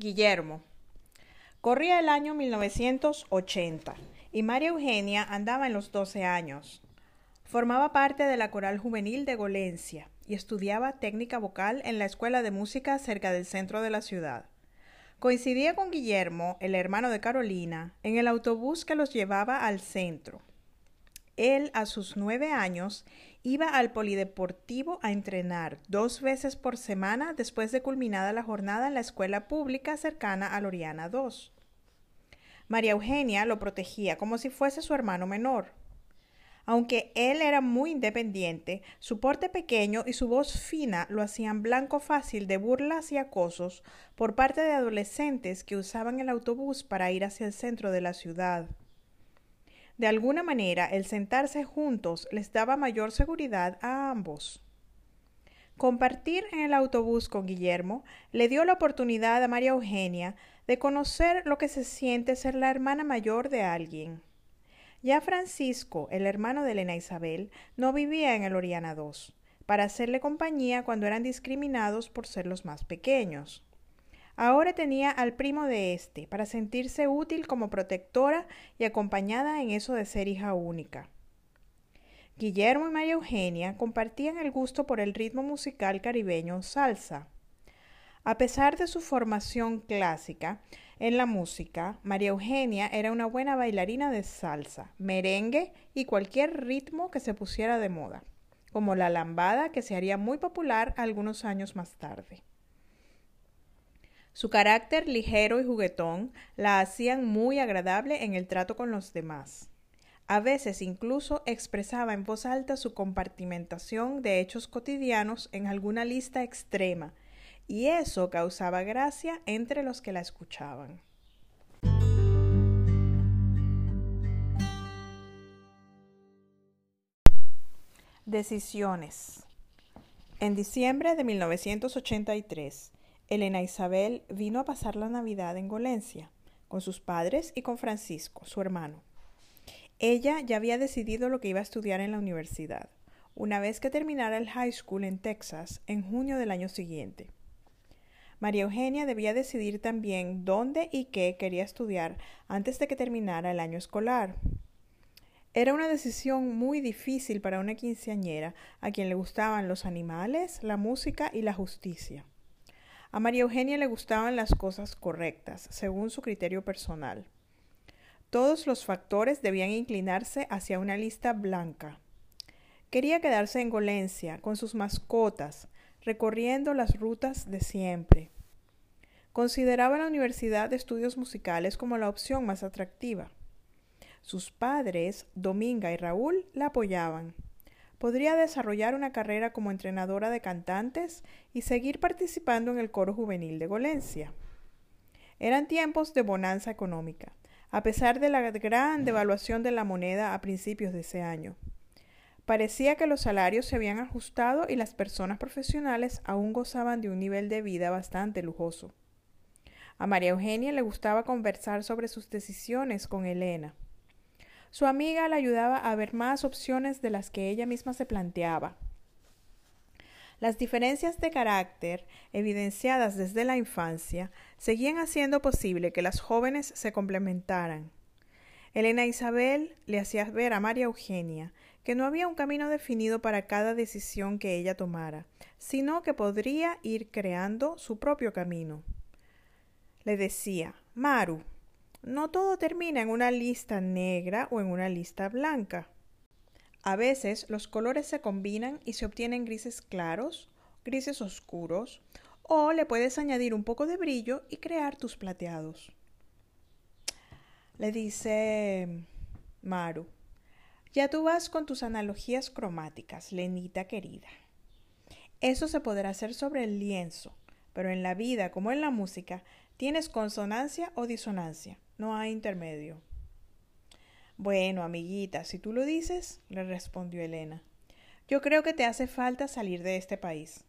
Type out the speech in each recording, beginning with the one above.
Guillermo. Corría el año 1980 y María Eugenia andaba en los 12 años. Formaba parte de la coral juvenil de Golencia y estudiaba técnica vocal en la escuela de música cerca del centro de la ciudad. Coincidía con Guillermo, el hermano de Carolina, en el autobús que los llevaba al centro. Él, a sus nueve años, iba al polideportivo a entrenar dos veces por semana después de culminada la jornada en la escuela pública cercana a Loriana II. María Eugenia lo protegía como si fuese su hermano menor. Aunque él era muy independiente, su porte pequeño y su voz fina lo hacían blanco fácil de burlas y acosos por parte de adolescentes que usaban el autobús para ir hacia el centro de la ciudad. De alguna manera, el sentarse juntos les daba mayor seguridad a ambos. Compartir en el autobús con Guillermo le dio la oportunidad a María Eugenia de conocer lo que se siente ser la hermana mayor de alguien. Ya Francisco, el hermano de Elena Isabel, no vivía en el Oriana II, para hacerle compañía cuando eran discriminados por ser los más pequeños. Ahora tenía al primo de éste para sentirse útil como protectora y acompañada en eso de ser hija única. Guillermo y María Eugenia compartían el gusto por el ritmo musical caribeño salsa. A pesar de su formación clásica en la música, María Eugenia era una buena bailarina de salsa, merengue y cualquier ritmo que se pusiera de moda, como la lambada que se haría muy popular algunos años más tarde. Su carácter ligero y juguetón la hacían muy agradable en el trato con los demás. A veces incluso expresaba en voz alta su compartimentación de hechos cotidianos en alguna lista extrema, y eso causaba gracia entre los que la escuchaban. Decisiones. En diciembre de 1983, Elena Isabel vino a pasar la Navidad en Golencia, con sus padres y con Francisco, su hermano. Ella ya había decidido lo que iba a estudiar en la universidad, una vez que terminara el high school en Texas en junio del año siguiente. María Eugenia debía decidir también dónde y qué quería estudiar antes de que terminara el año escolar. Era una decisión muy difícil para una quinceañera a quien le gustaban los animales, la música y la justicia. A María Eugenia le gustaban las cosas correctas, según su criterio personal. Todos los factores debían inclinarse hacia una lista blanca. Quería quedarse en Golencia, con sus mascotas, recorriendo las rutas de siempre. Consideraba la Universidad de Estudios Musicales como la opción más atractiva. Sus padres, Dominga y Raúl, la apoyaban podría desarrollar una carrera como entrenadora de cantantes y seguir participando en el coro juvenil de Golencia. Eran tiempos de bonanza económica, a pesar de la gran devaluación de la moneda a principios de ese año. Parecía que los salarios se habían ajustado y las personas profesionales aún gozaban de un nivel de vida bastante lujoso. A María Eugenia le gustaba conversar sobre sus decisiones con Elena. Su amiga la ayudaba a ver más opciones de las que ella misma se planteaba. Las diferencias de carácter, evidenciadas desde la infancia, seguían haciendo posible que las jóvenes se complementaran. Elena Isabel le hacía ver a María Eugenia que no había un camino definido para cada decisión que ella tomara, sino que podría ir creando su propio camino. Le decía, Maru, no todo termina en una lista negra o en una lista blanca. A veces los colores se combinan y se obtienen grises claros, grises oscuros, o le puedes añadir un poco de brillo y crear tus plateados. Le dice Maru, ya tú vas con tus analogías cromáticas, Lenita querida. Eso se podrá hacer sobre el lienzo, pero en la vida como en la música tienes consonancia o disonancia. No hay intermedio. Bueno, amiguita, si tú lo dices, le respondió Elena. Yo creo que te hace falta salir de este país.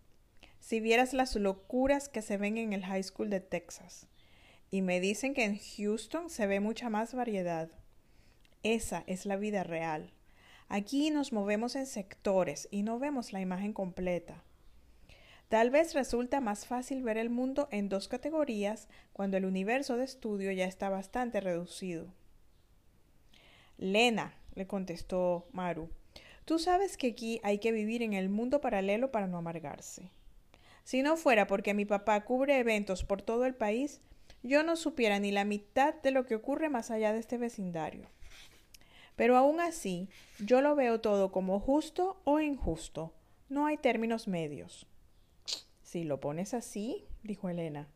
Si vieras las locuras que se ven en el High School de Texas. Y me dicen que en Houston se ve mucha más variedad. Esa es la vida real. Aquí nos movemos en sectores y no vemos la imagen completa. Tal vez resulta más fácil ver el mundo en dos categorías cuando el universo de estudio ya está bastante reducido. Lena, le contestó Maru, tú sabes que aquí hay que vivir en el mundo paralelo para no amargarse. Si no fuera porque mi papá cubre eventos por todo el país, yo no supiera ni la mitad de lo que ocurre más allá de este vecindario. Pero aún así, yo lo veo todo como justo o injusto. No hay términos medios. Si lo pones así, dijo Elena.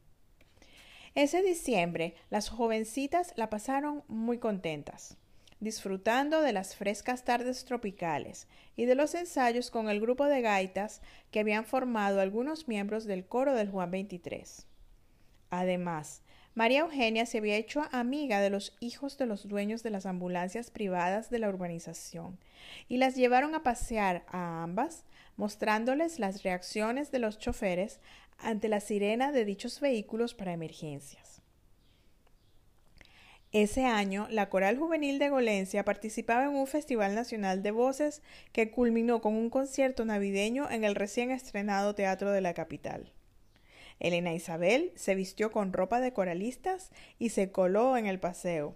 Ese diciembre las jovencitas la pasaron muy contentas, disfrutando de las frescas tardes tropicales y de los ensayos con el grupo de gaitas que habían formado algunos miembros del coro del Juan 23. Además, María Eugenia se había hecho amiga de los hijos de los dueños de las ambulancias privadas de la urbanización y las llevaron a pasear a ambas mostrándoles las reacciones de los choferes ante la sirena de dichos vehículos para emergencias. Ese año, la Coral Juvenil de Golencia participaba en un Festival Nacional de Voces que culminó con un concierto navideño en el recién estrenado Teatro de la Capital. Elena Isabel se vistió con ropa de coralistas y se coló en el paseo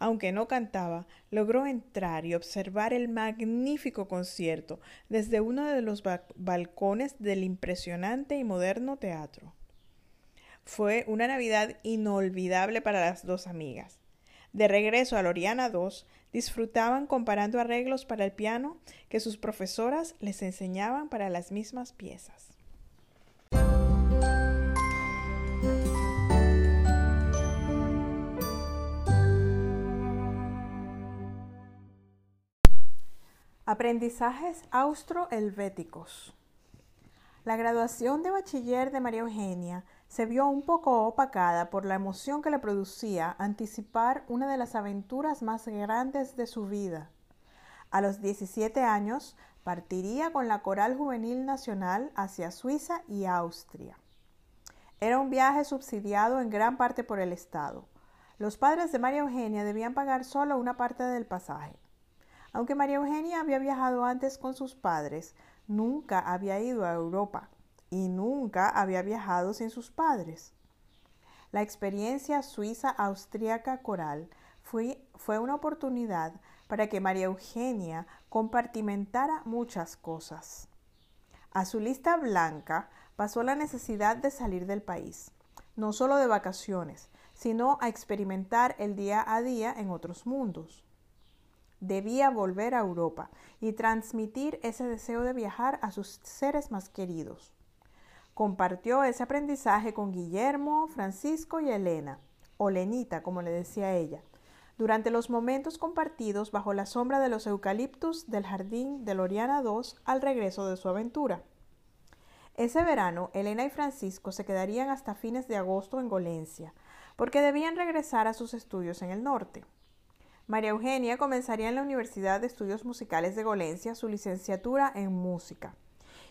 aunque no cantaba, logró entrar y observar el magnífico concierto desde uno de los balcones del impresionante y moderno teatro. Fue una Navidad inolvidable para las dos amigas. De regreso a Loriana II, disfrutaban comparando arreglos para el piano que sus profesoras les enseñaban para las mismas piezas. Aprendizajes austro-helvéticos. La graduación de bachiller de María Eugenia se vio un poco opacada por la emoción que le producía anticipar una de las aventuras más grandes de su vida. A los 17 años partiría con la Coral Juvenil Nacional hacia Suiza y Austria. Era un viaje subsidiado en gran parte por el Estado. Los padres de María Eugenia debían pagar solo una parte del pasaje. Aunque María Eugenia había viajado antes con sus padres, nunca había ido a Europa y nunca había viajado sin sus padres. La experiencia suiza-austríaca coral fue, fue, una oportunidad para que María Eugenia compartimentara muchas cosas. A su lista blanca pasó la necesidad de salir del país, no solo de vacaciones, sino a experimentar el día a día en otros mundos debía volver a Europa y transmitir ese deseo de viajar a sus seres más queridos. Compartió ese aprendizaje con Guillermo, Francisco y Elena, o Lenita, como le decía ella, durante los momentos compartidos bajo la sombra de los eucaliptus del jardín de Loriana II al regreso de su aventura. Ese verano, Elena y Francisco se quedarían hasta fines de agosto en Golencia, porque debían regresar a sus estudios en el norte. María Eugenia comenzaría en la Universidad de Estudios Musicales de Golencia su licenciatura en música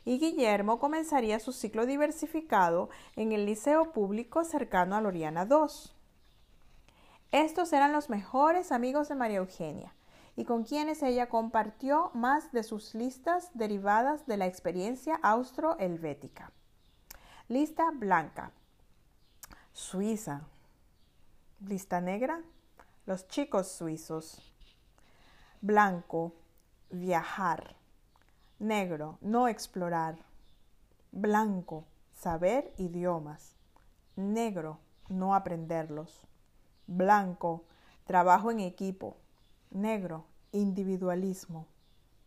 y Guillermo comenzaría su ciclo diversificado en el liceo público cercano a Loriana II. Estos eran los mejores amigos de María Eugenia y con quienes ella compartió más de sus listas derivadas de la experiencia austro-helvética. Lista blanca. Suiza. Lista negra los chicos suizos. Blanco, viajar. Negro, no explorar. Blanco, saber idiomas. Negro, no aprenderlos. Blanco, trabajo en equipo. Negro, individualismo.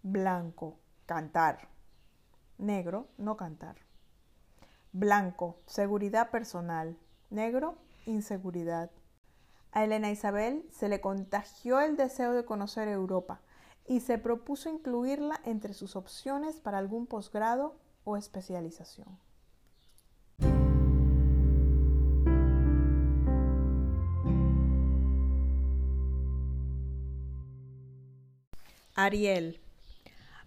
Blanco, cantar. Negro, no cantar. Blanco, seguridad personal. Negro, inseguridad. A Elena Isabel se le contagió el deseo de conocer Europa y se propuso incluirla entre sus opciones para algún posgrado o especialización. Ariel.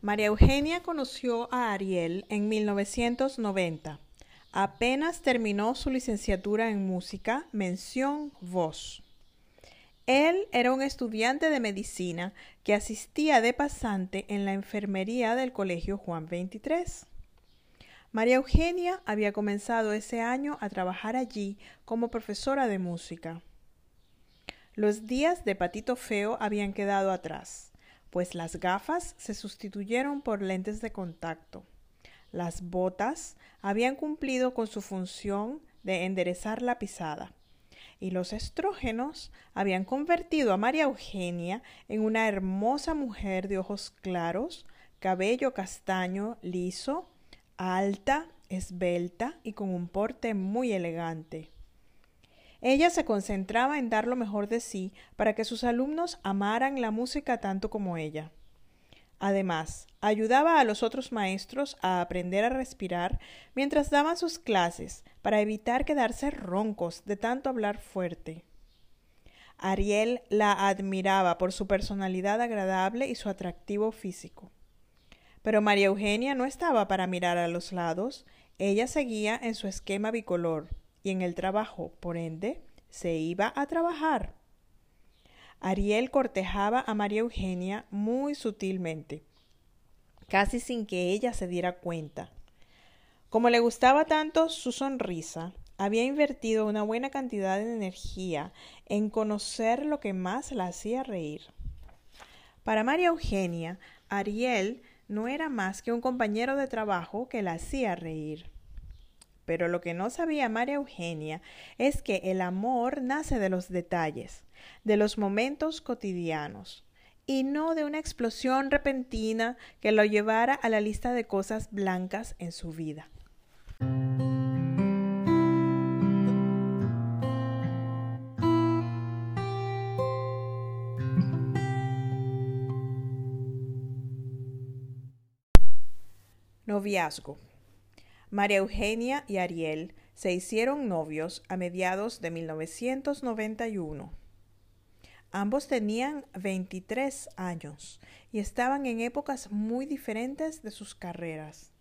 María Eugenia conoció a Ariel en 1990. Apenas terminó su licenciatura en música, mención voz. Él era un estudiante de medicina que asistía de pasante en la enfermería del Colegio Juan 23. María Eugenia había comenzado ese año a trabajar allí como profesora de música. Los días de patito feo habían quedado atrás, pues las gafas se sustituyeron por lentes de contacto. Las botas habían cumplido con su función de enderezar la pisada, y los estrógenos habían convertido a María Eugenia en una hermosa mujer de ojos claros, cabello castaño liso, alta, esbelta y con un porte muy elegante. Ella se concentraba en dar lo mejor de sí para que sus alumnos amaran la música tanto como ella. Además, ayudaba a los otros maestros a aprender a respirar mientras daban sus clases para evitar quedarse roncos de tanto hablar fuerte. Ariel la admiraba por su personalidad agradable y su atractivo físico. Pero María Eugenia no estaba para mirar a los lados, ella seguía en su esquema bicolor y en el trabajo, por ende, se iba a trabajar. Ariel cortejaba a María Eugenia muy sutilmente, casi sin que ella se diera cuenta. Como le gustaba tanto su sonrisa, había invertido una buena cantidad de energía en conocer lo que más la hacía reír. Para María Eugenia, Ariel no era más que un compañero de trabajo que la hacía reír. Pero lo que no sabía María Eugenia es que el amor nace de los detalles, de los momentos cotidianos, y no de una explosión repentina que lo llevara a la lista de cosas blancas en su vida. Noviazgo. María Eugenia y Ariel se hicieron novios a mediados de 1991. Ambos tenían 23 años y estaban en épocas muy diferentes de sus carreras.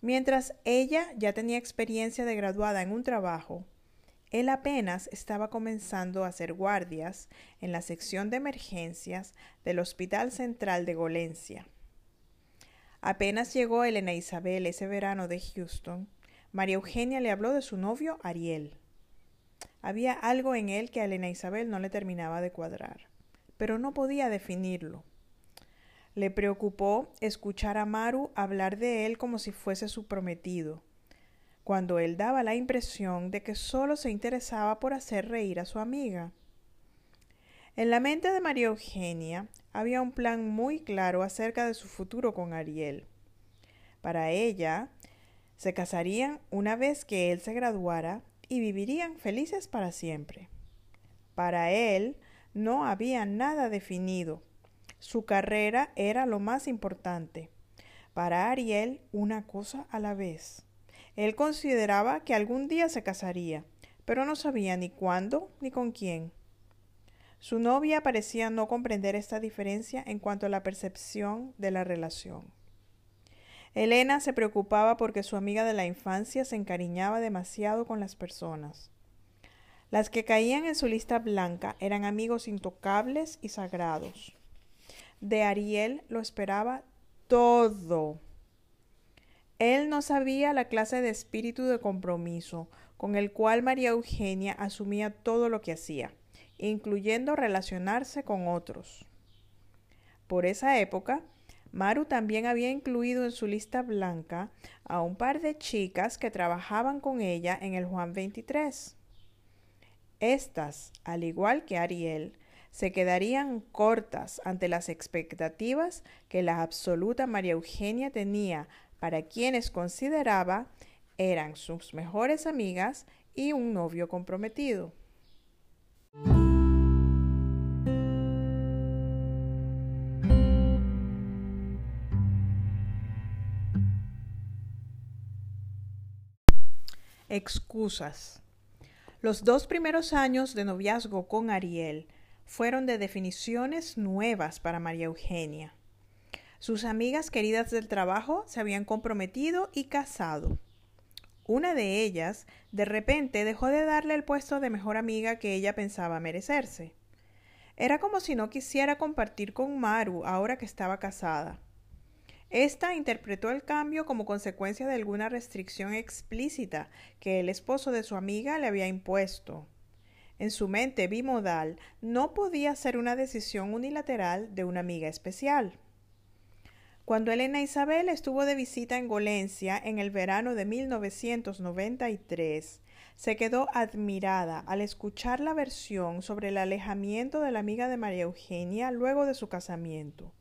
Mientras ella ya tenía experiencia de graduada en un trabajo, él apenas estaba comenzando a hacer guardias en la sección de emergencias del Hospital Central de Golencia. Apenas llegó Elena Isabel ese verano de Houston, María Eugenia le habló de su novio Ariel. Había algo en él que a Elena Isabel no le terminaba de cuadrar, pero no podía definirlo. Le preocupó escuchar a Maru hablar de él como si fuese su prometido, cuando él daba la impresión de que solo se interesaba por hacer reír a su amiga. En la mente de María Eugenia había un plan muy claro acerca de su futuro con Ariel. Para ella, se casarían una vez que él se graduara y vivirían felices para siempre. Para él no había nada definido. Su carrera era lo más importante. Para Ariel, una cosa a la vez. Él consideraba que algún día se casaría, pero no sabía ni cuándo ni con quién. Su novia parecía no comprender esta diferencia en cuanto a la percepción de la relación. Elena se preocupaba porque su amiga de la infancia se encariñaba demasiado con las personas. Las que caían en su lista blanca eran amigos intocables y sagrados. De Ariel lo esperaba todo. Él no sabía la clase de espíritu de compromiso con el cual María Eugenia asumía todo lo que hacía incluyendo relacionarse con otros. Por esa época, Maru también había incluido en su lista blanca a un par de chicas que trabajaban con ella en el Juan 23. Estas, al igual que Ariel, se quedarían cortas ante las expectativas que la absoluta María Eugenia tenía para quienes consideraba eran sus mejores amigas y un novio comprometido. Excusas. Los dos primeros años de noviazgo con Ariel fueron de definiciones nuevas para María Eugenia. Sus amigas queridas del trabajo se habían comprometido y casado. Una de ellas, de repente, dejó de darle el puesto de mejor amiga que ella pensaba merecerse. Era como si no quisiera compartir con Maru ahora que estaba casada. Esta interpretó el cambio como consecuencia de alguna restricción explícita que el esposo de su amiga le había impuesto. En su mente bimodal no podía ser una decisión unilateral de una amiga especial. Cuando Elena Isabel estuvo de visita en Golencia en el verano de 1993, se quedó admirada al escuchar la versión sobre el alejamiento de la amiga de María Eugenia luego de su casamiento.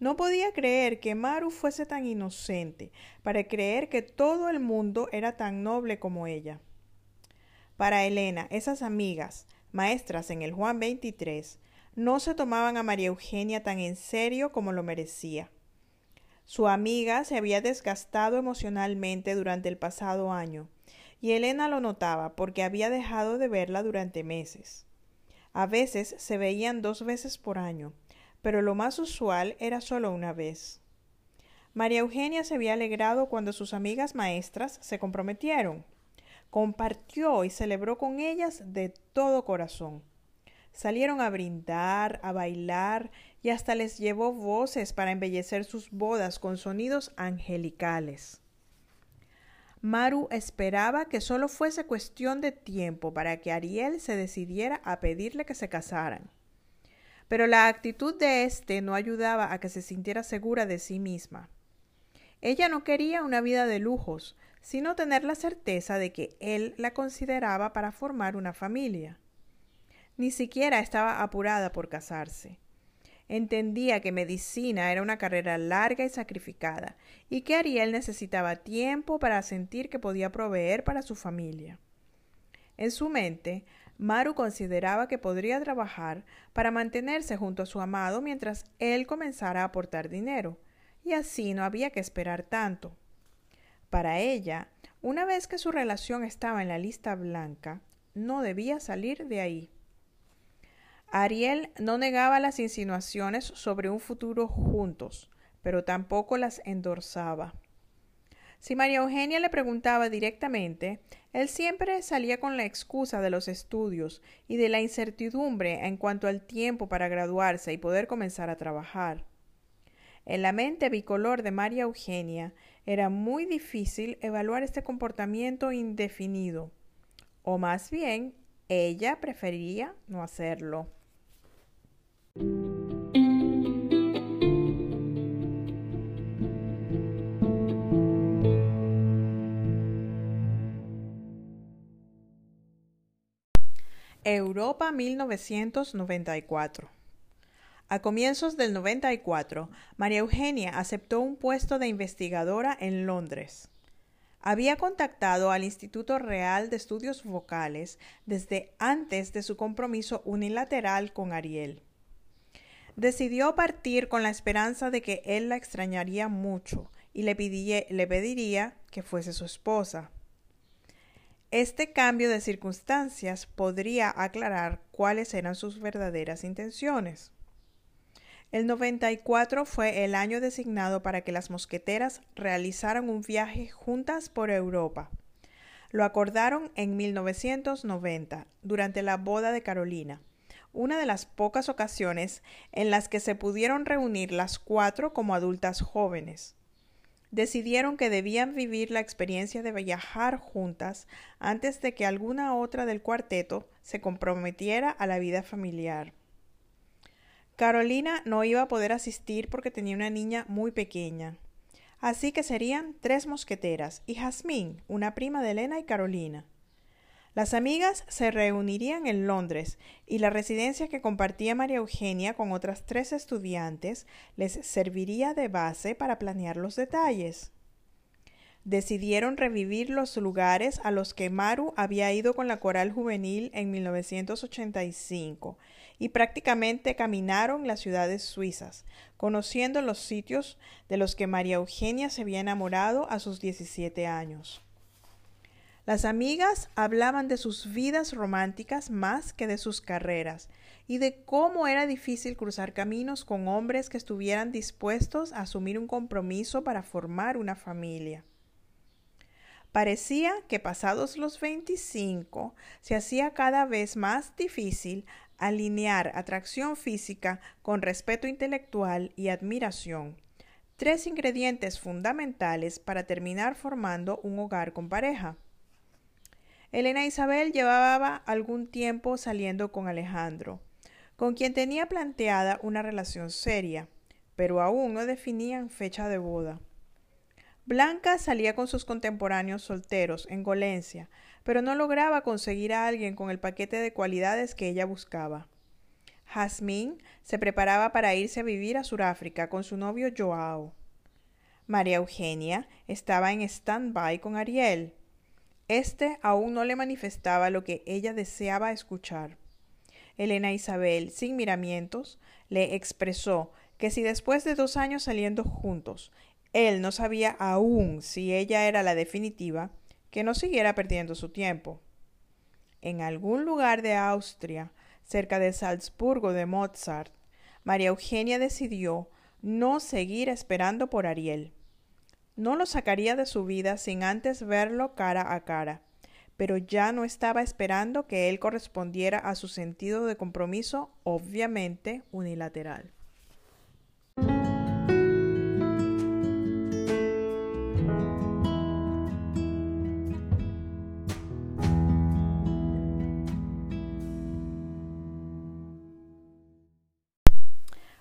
No podía creer que Maru fuese tan inocente para creer que todo el mundo era tan noble como ella. Para Elena, esas amigas, maestras en el Juan 23, no se tomaban a María Eugenia tan en serio como lo merecía. Su amiga se había desgastado emocionalmente durante el pasado año, y Elena lo notaba porque había dejado de verla durante meses. A veces se veían dos veces por año, pero lo más usual era solo una vez. María Eugenia se había alegrado cuando sus amigas maestras se comprometieron compartió y celebró con ellas de todo corazón. Salieron a brindar, a bailar y hasta les llevó voces para embellecer sus bodas con sonidos angelicales. Maru esperaba que solo fuese cuestión de tiempo para que Ariel se decidiera a pedirle que se casaran. Pero la actitud de éste no ayudaba a que se sintiera segura de sí misma. Ella no quería una vida de lujos, sino tener la certeza de que él la consideraba para formar una familia. Ni siquiera estaba apurada por casarse. Entendía que medicina era una carrera larga y sacrificada, y que Ariel necesitaba tiempo para sentir que podía proveer para su familia. En su mente, Maru consideraba que podría trabajar para mantenerse junto a su amado mientras él comenzara a aportar dinero, y así no había que esperar tanto. Para ella, una vez que su relación estaba en la lista blanca, no debía salir de ahí. Ariel no negaba las insinuaciones sobre un futuro juntos, pero tampoco las endorsaba. Si María Eugenia le preguntaba directamente, él siempre salía con la excusa de los estudios y de la incertidumbre en cuanto al tiempo para graduarse y poder comenzar a trabajar. En la mente bicolor de María Eugenia era muy difícil evaluar este comportamiento indefinido, o más bien, ella prefería no hacerlo. Europa 1994 a comienzos del 94, María Eugenia aceptó un puesto de investigadora en Londres. Había contactado al Instituto Real de Estudios Vocales desde antes de su compromiso unilateral con Ariel. Decidió partir con la esperanza de que él la extrañaría mucho y le, le pediría que fuese su esposa. Este cambio de circunstancias podría aclarar cuáles eran sus verdaderas intenciones. El 94 fue el año designado para que las mosqueteras realizaran un viaje juntas por Europa. Lo acordaron en 1990, durante la boda de Carolina, una de las pocas ocasiones en las que se pudieron reunir las cuatro como adultas jóvenes. Decidieron que debían vivir la experiencia de viajar juntas antes de que alguna otra del cuarteto se comprometiera a la vida familiar. Carolina no iba a poder asistir porque tenía una niña muy pequeña. Así que serían tres mosqueteras y Jazmín, una prima de Elena y Carolina. Las amigas se reunirían en Londres y la residencia que compartía María Eugenia con otras tres estudiantes les serviría de base para planear los detalles. Decidieron revivir los lugares a los que Maru había ido con la coral juvenil en 1985 y prácticamente caminaron las ciudades suizas, conociendo los sitios de los que María Eugenia se había enamorado a sus 17 años. Las amigas hablaban de sus vidas románticas más que de sus carreras y de cómo era difícil cruzar caminos con hombres que estuvieran dispuestos a asumir un compromiso para formar una familia. Parecía que pasados los 25 se hacía cada vez más difícil alinear atracción física con respeto intelectual y admiración, tres ingredientes fundamentales para terminar formando un hogar con pareja. Elena Isabel llevaba algún tiempo saliendo con Alejandro, con quien tenía planteada una relación seria, pero aún no definían fecha de boda. Blanca salía con sus contemporáneos solteros en Golencia, pero no lograba conseguir a alguien con el paquete de cualidades que ella buscaba. Jazmín se preparaba para irse a vivir a Sudáfrica con su novio Joao. María Eugenia estaba en stand-by con Ariel, este aún no le manifestaba lo que ella deseaba escuchar. Elena Isabel, sin miramientos, le expresó que si después de dos años saliendo juntos, él no sabía aún si ella era la definitiva, que no siguiera perdiendo su tiempo. En algún lugar de Austria, cerca de Salzburgo de Mozart, María Eugenia decidió no seguir esperando por Ariel. No lo sacaría de su vida sin antes verlo cara a cara, pero ya no estaba esperando que él correspondiera a su sentido de compromiso, obviamente unilateral.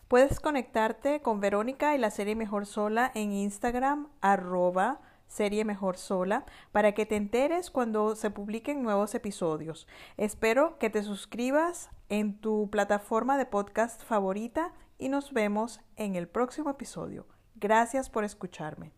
Puedes conectarte con Verónica y la serie Mejor Sola en Instagram, arroba serie Mejor Sola, para que te enteres cuando se publiquen nuevos episodios. Espero que te suscribas en tu plataforma de podcast favorita y nos vemos en el próximo episodio. Gracias por escucharme.